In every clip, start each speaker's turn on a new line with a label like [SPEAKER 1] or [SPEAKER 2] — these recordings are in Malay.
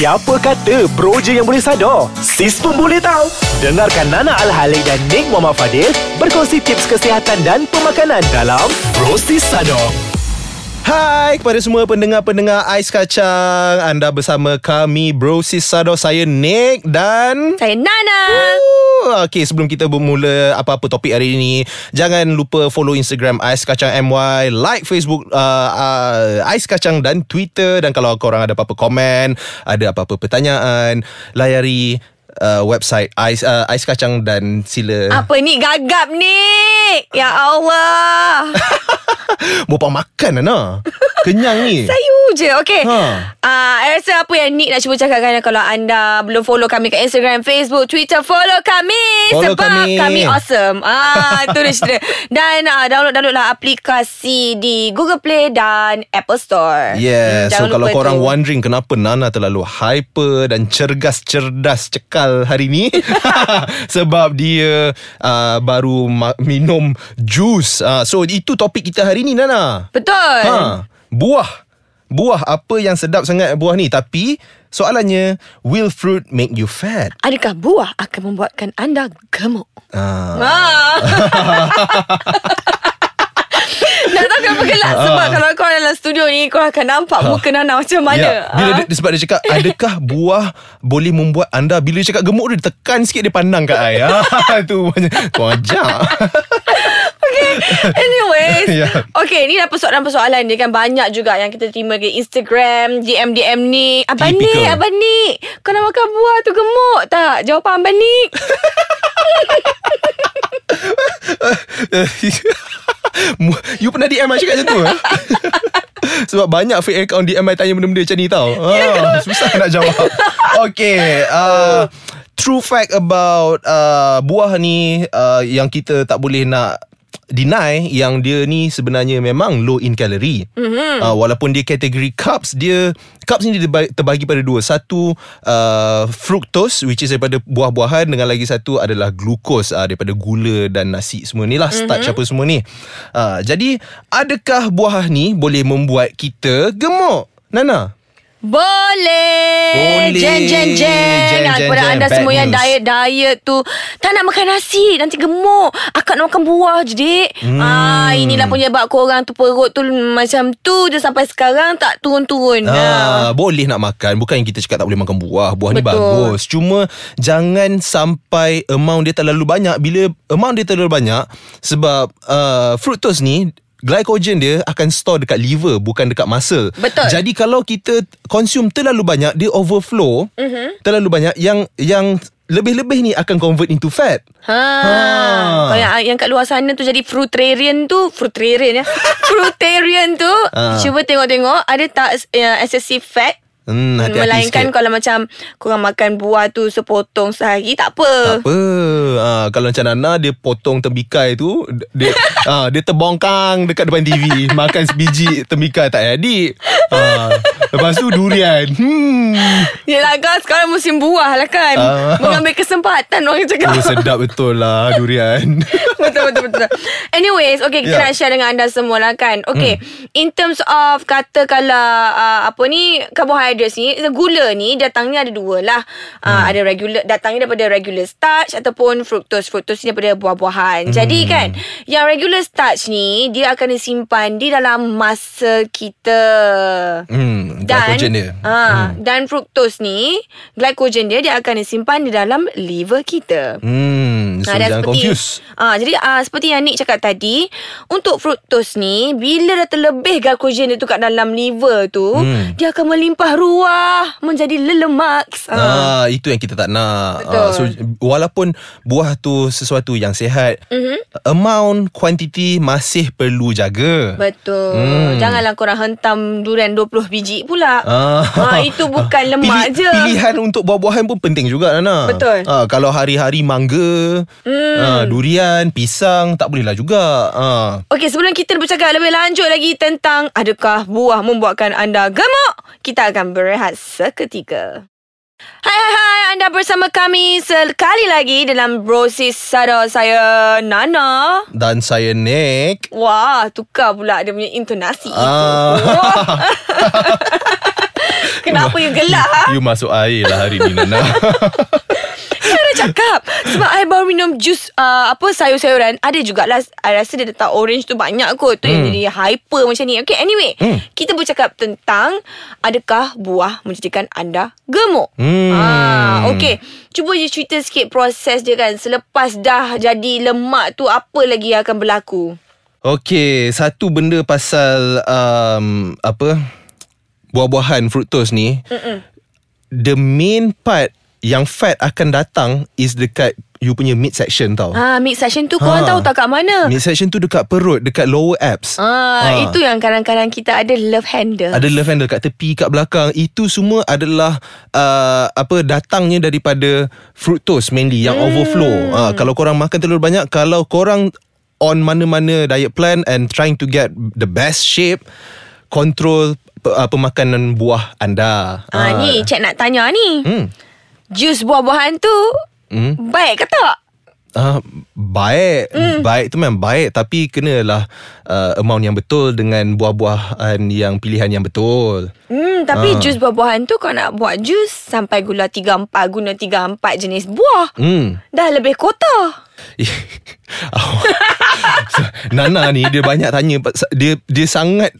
[SPEAKER 1] Siapa kata bro je yang boleh sadar? Sis pun boleh tahu. Dengarkan Nana Al-Halik dan Nick Muhammad Fadil berkongsi tips kesihatan dan pemakanan dalam Bro Sis Sadar.
[SPEAKER 2] Hai kepada semua pendengar-pendengar Ais Kacang Anda bersama kami Bro Sis Sado Saya Nick dan
[SPEAKER 3] Saya Nana.
[SPEAKER 2] Uh, Okay sebelum kita bermula Apa-apa topik hari ini Jangan lupa follow Instagram Ais Kacang MY Like Facebook uh, uh, Ais Kacang dan Twitter. Dan kalau korang ada apa-apa komen Ada apa-apa pertanyaan Layari uh, website Ais, uh, Ais Kacang dan sila
[SPEAKER 3] Apa ni gagap ni? Ya Allah.
[SPEAKER 2] Bapak makan Nana Kenyang ni
[SPEAKER 3] Sayu je. Okay.
[SPEAKER 2] Ha.
[SPEAKER 3] Uh, I rasa apa yang Nick nak cuba cakapkan kalau anda belum follow kami kat Instagram, Facebook, Twitter, follow kami.
[SPEAKER 2] Follow
[SPEAKER 3] sebab
[SPEAKER 2] kami.
[SPEAKER 3] kami. awesome. Ah, itu dia cerita. Dan uh, download-downloadlah aplikasi di Google Play dan Apple Store.
[SPEAKER 2] Yeah,
[SPEAKER 3] Hmm,
[SPEAKER 2] so kalau korang
[SPEAKER 3] tu.
[SPEAKER 2] wondering kenapa Nana terlalu hyper dan cergas-cerdas cekal hari ni sebab dia uh, baru ma- minum jus. Uh, so itu topik kita hari ni Nana.
[SPEAKER 3] Betul.
[SPEAKER 2] Ha, buah. Buah apa yang sedap sangat buah ni tapi soalannya will fruit make you fat?
[SPEAKER 3] Adakah buah akan membuatkan anda gemuk?
[SPEAKER 2] Ah.
[SPEAKER 3] Ah. Nak tahu kenapa gelak Sebab kalau kau dalam studio ni Kau akan nampak muka Nana macam mana
[SPEAKER 2] Ya, bila
[SPEAKER 3] Ah.
[SPEAKER 2] dia, sebab dia cakap adakah buah boleh membuat anda bila dia cakap gemuk dia tekan sikit dia pandang kat I. Ha, tu macam kau ajak.
[SPEAKER 3] Anyways
[SPEAKER 2] Ya.
[SPEAKER 3] Okay ni dah persoalan-persoalan dia kan Banyak juga yang kita terima di Instagram DM-DM ni Abang ni. Abang ni Kau nak makan buah tu gemuk tak? Jawapan Abang ni
[SPEAKER 2] you pernah DM I cakap macam tu? eh? Sebab banyak fake account DM I tanya benda-benda macam ni tau. Ha, susah nak jawab. Okay. Uh, true fact about uh, buah ni uh, yang kita tak boleh nak deny yang dia ni sebenarnya memang low in calorie. Mm-hmm. Uh, walaupun dia kategori carbs, dia carbs ni dia terba- terbagi pada dua. Satu uh, fructose which is daripada buah-buahan dengan lagi satu adalah glucose uh, daripada gula dan nasi semua ni lah starch mm-hmm. apa semua ni. Uh, jadi adakah buah ni boleh membuat kita gemuk? Nana?
[SPEAKER 3] Boleh.
[SPEAKER 2] Boleh.
[SPEAKER 3] Dan
[SPEAKER 2] jeng,
[SPEAKER 3] Kepada anda
[SPEAKER 2] Bad
[SPEAKER 3] semua yang
[SPEAKER 2] news.
[SPEAKER 3] diet-diet tu. Tak nak makan nasi. Nanti gemuk. Akak nak makan buah je dik hmm. ah, Inilah penyebab korang tu. Perut tu macam tu je Sampai sekarang. Tak turun-turun.
[SPEAKER 2] Ah, boleh nak makan. Bukan yang kita cakap tak boleh makan buah. Buah ni
[SPEAKER 3] Betul.
[SPEAKER 2] bagus. Cuma Jangan sampai Amount dia terlalu banyak. Bila amount dia terlalu banyak Sebab uh, Fructose ni Glycogen dia akan store dekat liver Bukan dekat muscle
[SPEAKER 3] Betul.
[SPEAKER 2] Jadi kalau kita Consume terlalu banyak Dia overflow mm-hmm. Terlalu banyak Yang Yang lebih-lebih ni akan convert into fat
[SPEAKER 3] Ha.
[SPEAKER 2] Ha.
[SPEAKER 3] Kalau yang, yang kat luar sana tu jadi fruitarian tu, fruitarian ya. fruitarian tu,
[SPEAKER 2] Ha.
[SPEAKER 3] cuba tengok-tengok ada tak uh, excessive fat
[SPEAKER 2] Hmm, hati-hati
[SPEAKER 3] Melainkan
[SPEAKER 2] sikit.
[SPEAKER 3] kalau macam Korang makan buah tu Sepotong sehari Tak apa.
[SPEAKER 2] Tak apa. Ha, Kalau macam Nana Dia potong tembikai tu Dia ha, dia terbongkang Dekat depan TV Makan sebiji tembikai Tak jadi. Ha, Lepas tu durian. Hmm.
[SPEAKER 3] Yelah kau sekarang musim buah lah kan.
[SPEAKER 2] Ah.
[SPEAKER 3] Mengambil kesempatan orang cakap.
[SPEAKER 2] Oh sedap betul lah Durian.
[SPEAKER 3] Betul betul betul. Anyways Okay kita
[SPEAKER 2] Ya.
[SPEAKER 3] nak share dengan anda semua lah kan. Okay In terms of Kata kalau uh, Apa ni Carbohydrates ni Gula ni Datangnya ada dua lah. Uh, Ada regular Datangnya daripada regular starch Ataupun fructose. Fructose ni daripada buah-buahan. Jadi kan Yang regular starch ni Dia akan disimpan Di dalam masa kita
[SPEAKER 2] hmm,
[SPEAKER 3] dan
[SPEAKER 2] Glycogen dia
[SPEAKER 3] ha, hmm. dan fructose ni glycogen dia dia akan disimpan di dalam liver kita.
[SPEAKER 2] hmm, So
[SPEAKER 3] dan
[SPEAKER 2] jangan confuse
[SPEAKER 3] Ah, jadi ah, seperti yang Nick cakap tadi, untuk fructose ni bila dah terlebih glycogen dia tu kat dalam liver tu,
[SPEAKER 2] Hmm.
[SPEAKER 3] dia akan melimpah ruah menjadi lelemak.
[SPEAKER 2] Ah,
[SPEAKER 3] Ah.
[SPEAKER 2] itu yang kita tak nak.
[SPEAKER 3] Betul.
[SPEAKER 2] Ah, so walaupun buah tu sesuatu yang sihat,
[SPEAKER 3] Mhm.
[SPEAKER 2] amount quantity masih perlu jaga.
[SPEAKER 3] Betul.
[SPEAKER 2] Hmm.
[SPEAKER 3] Janganlah korang hentam durian 20 biji pula.
[SPEAKER 2] Ah.
[SPEAKER 3] Ah, itu bukan lemak je.
[SPEAKER 2] Pilihan untuk buah-buahan pun penting juga Nana.
[SPEAKER 3] Betul.
[SPEAKER 2] Ah, kalau hari-hari mangga,
[SPEAKER 3] Hmm.
[SPEAKER 2] ah, durian, pisang tak boleh lah juga. Ah.
[SPEAKER 3] Okey, sebelum kita bercakap lebih lanjut lagi tentang adakah buah membuatkan anda gemuk, kita akan berehat seketika. Hai hai hai, anda bersama kami sekali lagi dalam Brosis Sada saya Nana.
[SPEAKER 2] Dan saya Nick.
[SPEAKER 3] Wah, tukar pula dia punya intonasi
[SPEAKER 2] Ah.
[SPEAKER 3] itu. Kenapa you gelak ha?
[SPEAKER 2] You masuk air lah hari ni Nana
[SPEAKER 3] cakap. Sebab I baru minum jus uh, Apa sayur-sayuran. Ada jugalah I rasa dia letak orange tu banyak kot. Tu yang jadi hyper macam ni. Okay anyway.
[SPEAKER 2] Hmm.
[SPEAKER 3] Kita bercakap tentang Adakah buah menjadikan anda gemuk?
[SPEAKER 2] Hmm.
[SPEAKER 3] ah, Okay. Cuba je cerita sikit proses dia kan. Selepas dah jadi lemak tu Apa lagi yang akan berlaku?
[SPEAKER 2] Okay Satu benda pasal um, Apa Buah-buahan fructose ni. Mm-mm. The main part Yang fat akan datang Is dekat You punya mid section tau
[SPEAKER 3] Ah, mid session tu korang
[SPEAKER 2] Ha.
[SPEAKER 3] tahu tak kat mana?
[SPEAKER 2] Mid section tu dekat perut Dekat lower abs
[SPEAKER 3] Ah,
[SPEAKER 2] Ah.
[SPEAKER 3] itu yang kadang-kadang kita ada love handle.
[SPEAKER 2] Ada love handle kat tepi kat belakang itu semua adalah uh, apa datangnya daripada fructose mainly yang
[SPEAKER 3] Hmm.
[SPEAKER 2] overflow. Uh, kalau korang makan terlalu banyak kalau korang on mana-mana diet plan and trying to get the best shape control uh, pemakanan buah anda.
[SPEAKER 3] Ah, ni cik nak tanya ni.
[SPEAKER 2] Hmm.
[SPEAKER 3] Jus buah-buahan tu
[SPEAKER 2] Hmm.
[SPEAKER 3] baik ke tak?
[SPEAKER 2] Ah, baik
[SPEAKER 3] Hmm.
[SPEAKER 2] Baik tu memang baik Tapi kenalah uh, Amount yang betul Dengan buah-buahan Yang pilihan yang betul
[SPEAKER 3] Hmm, tapi
[SPEAKER 2] Ah.
[SPEAKER 3] jus buah-buahan tu kau nak buat jus sampai gula 3-4 guna 3-4 jenis buah.
[SPEAKER 2] Hmm
[SPEAKER 3] Dah lebih kota.
[SPEAKER 2] Oh. Nana ni dia banyak tanya dia dia sangat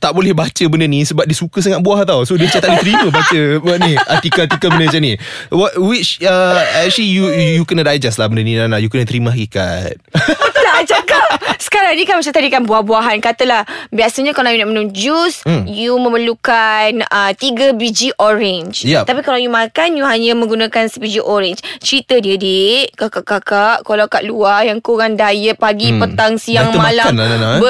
[SPEAKER 2] tak boleh baca benda ni sebab dia suka sangat buah tau. So dia macam tak boleh terima baca buat ni artikel-artikel benda macam ni. What which uh, actually you you kena digest lah benda ni Nana. You kena terima hakikat.
[SPEAKER 3] Betul lah cakap Sekarang ni kan macam tadi kan Buah-buahan Katalah Biasanya kalau you nak minum jus
[SPEAKER 2] Hmm.
[SPEAKER 3] You memerlukan uh, Tiga biji orange
[SPEAKER 2] Yup.
[SPEAKER 3] Tapi kalau you makan You hanya menggunakan Sebiji orange Cerita dia dik Kakak-kakak Kalau kat luar Yang korang diet Pagi,
[SPEAKER 2] Hmm.
[SPEAKER 3] petang, siang, malam
[SPEAKER 2] lah, Nana, eh?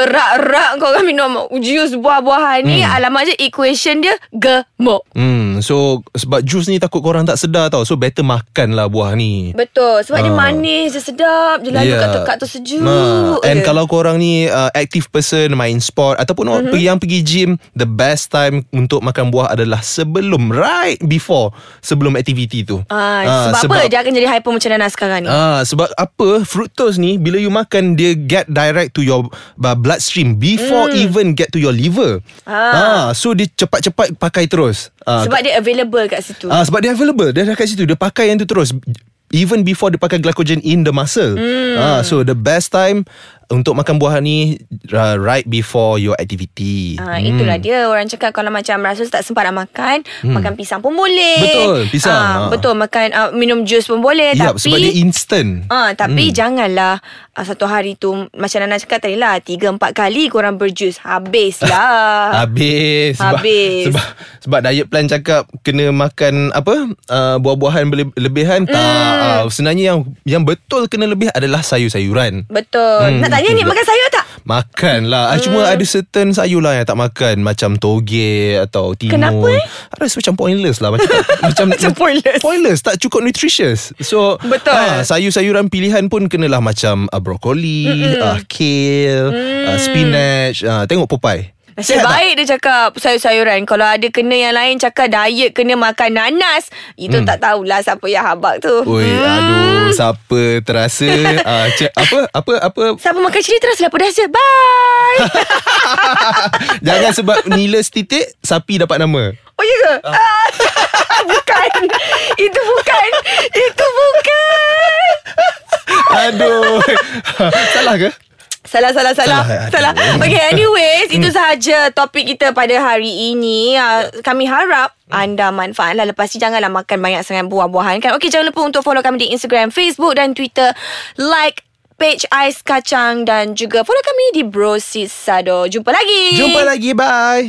[SPEAKER 3] Korang minum Jus buah-buahan ni
[SPEAKER 2] Hmm.
[SPEAKER 3] Alamak je equation dia Gemuk
[SPEAKER 2] Hmm so sebab jus ni takut korang tak sedar tau. So better makan lah buah ni.
[SPEAKER 3] Betul Sebab dia
[SPEAKER 2] Ah.
[SPEAKER 3] manis Dia sedap Dia lalu
[SPEAKER 2] Yeah.
[SPEAKER 3] kat tempat tu sejuk
[SPEAKER 2] Nah, and
[SPEAKER 3] je.
[SPEAKER 2] kalau korang ni uh, active person main sport ataupun
[SPEAKER 3] Mhm.
[SPEAKER 2] mm-hmm. pergi yang pergi gym, the best time untuk makan buah adalah sebelum right before sebelum aktiviti tu.
[SPEAKER 3] Ah, sebab, apa dia akan jadi hyper macam Nana sekarang ni?
[SPEAKER 2] Ah, sebab apa fructose ni bila you makan dia get direct to your uh, bloodstream before mm. even get to your liver.
[SPEAKER 3] Ah.
[SPEAKER 2] so dia cepat-cepat pakai terus. Ah,
[SPEAKER 3] Sebab dia available kat situ.
[SPEAKER 2] Ah sebab dia available Dia dah kat situ Dia pakai yang tu terus Even before dia pakai glycogen in the muscle
[SPEAKER 3] Hmm.
[SPEAKER 2] ah, So the best time Untuk makan buah ni uh, Right before your activity
[SPEAKER 3] Ah, itulah dia orang cakap kalau macam rasa tak sempat nak makan, makan pisang pun boleh.
[SPEAKER 2] Hmm. Betul, pisang.
[SPEAKER 3] Ah,
[SPEAKER 2] Ah.
[SPEAKER 3] betul makan uh, minum jus pun boleh
[SPEAKER 2] Yap,
[SPEAKER 3] tapi
[SPEAKER 2] sebab dia instant
[SPEAKER 3] Ah, tapi hmm. janganlah uh, satu hari tu macam Nana cakap tadi lah, tiga empat kali korang berjus, habislah.
[SPEAKER 2] Habis sebab,
[SPEAKER 3] Habis.
[SPEAKER 2] sebab sebab diet plan cakap kena makan apa uh, buah-buahan berle- lebihan tak uh, sebenarnya yang yang betul kena lebih adalah sayur-sayuran.
[SPEAKER 3] Betul.
[SPEAKER 2] Hmm,
[SPEAKER 3] Nak tanya ni makan sayur tak?
[SPEAKER 2] Makan lah hmm. Cuma ada certain sayur lah Yang tak makan Macam toge Atau timun
[SPEAKER 3] Kenapa, eh?
[SPEAKER 2] Rasa macam pointless lah Macam, macam,
[SPEAKER 3] Macam pointless.
[SPEAKER 2] Pointless Tak cukup nutritious So
[SPEAKER 3] Betul.
[SPEAKER 2] ah, Sayur-sayuran pilihan pun Kenalah macam uh, Brokoli uh, Kale uh, Spinach uh, Tengok Popeye
[SPEAKER 3] Nasib
[SPEAKER 2] tak?
[SPEAKER 3] baik dia cakap sayur-sayuran. Kalau ada kena yang lain cakap diet kena makan nanas. Itu hmm. tak tahulah siapa yang habak tu.
[SPEAKER 2] Oi, aduh, siapa terasa uh, cik, apa apa apa
[SPEAKER 3] Siapa makan cili terus lah pedas je. Bye.
[SPEAKER 2] jangan sebab nila setitik sapi dapat nama.
[SPEAKER 3] oh ya ke? Ah. bukan. Itu bukan. Itu bukan.
[SPEAKER 2] Aduh. Salah ke?
[SPEAKER 3] Salah, salah, salah.
[SPEAKER 2] Salah,
[SPEAKER 3] Salah. Okay, anyways. itu sahaja topik kita pada hari ini. Uh, kami harap anda manfaatlah. Lepas ni janganlah makan banyak sangat buah-buahan kan. Okay, jangan lupa untuk follow kami di Instagram, Facebook dan Twitter. Like page Ais Kacang dan juga follow kami di Bro Sado. Jumpa lagi.
[SPEAKER 2] Jumpa lagi, bye.